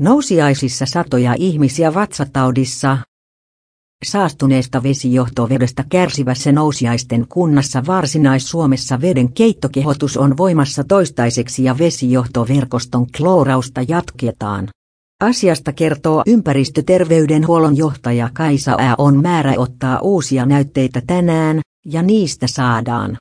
Nousiaisissa satoja ihmisiä vatsataudissa. Saastuneesta vesijohtovedestä kärsivässä nousiaisten kunnassa Varsinais-Suomessa veden keittokehotus on voimassa toistaiseksi ja vesijohtoverkoston kloorausta jatketaan. Asiasta kertoo ympäristöterveydenhuollon johtaja Kaisa Ä on määrä ottaa uusia näytteitä tänään, ja niistä saadaan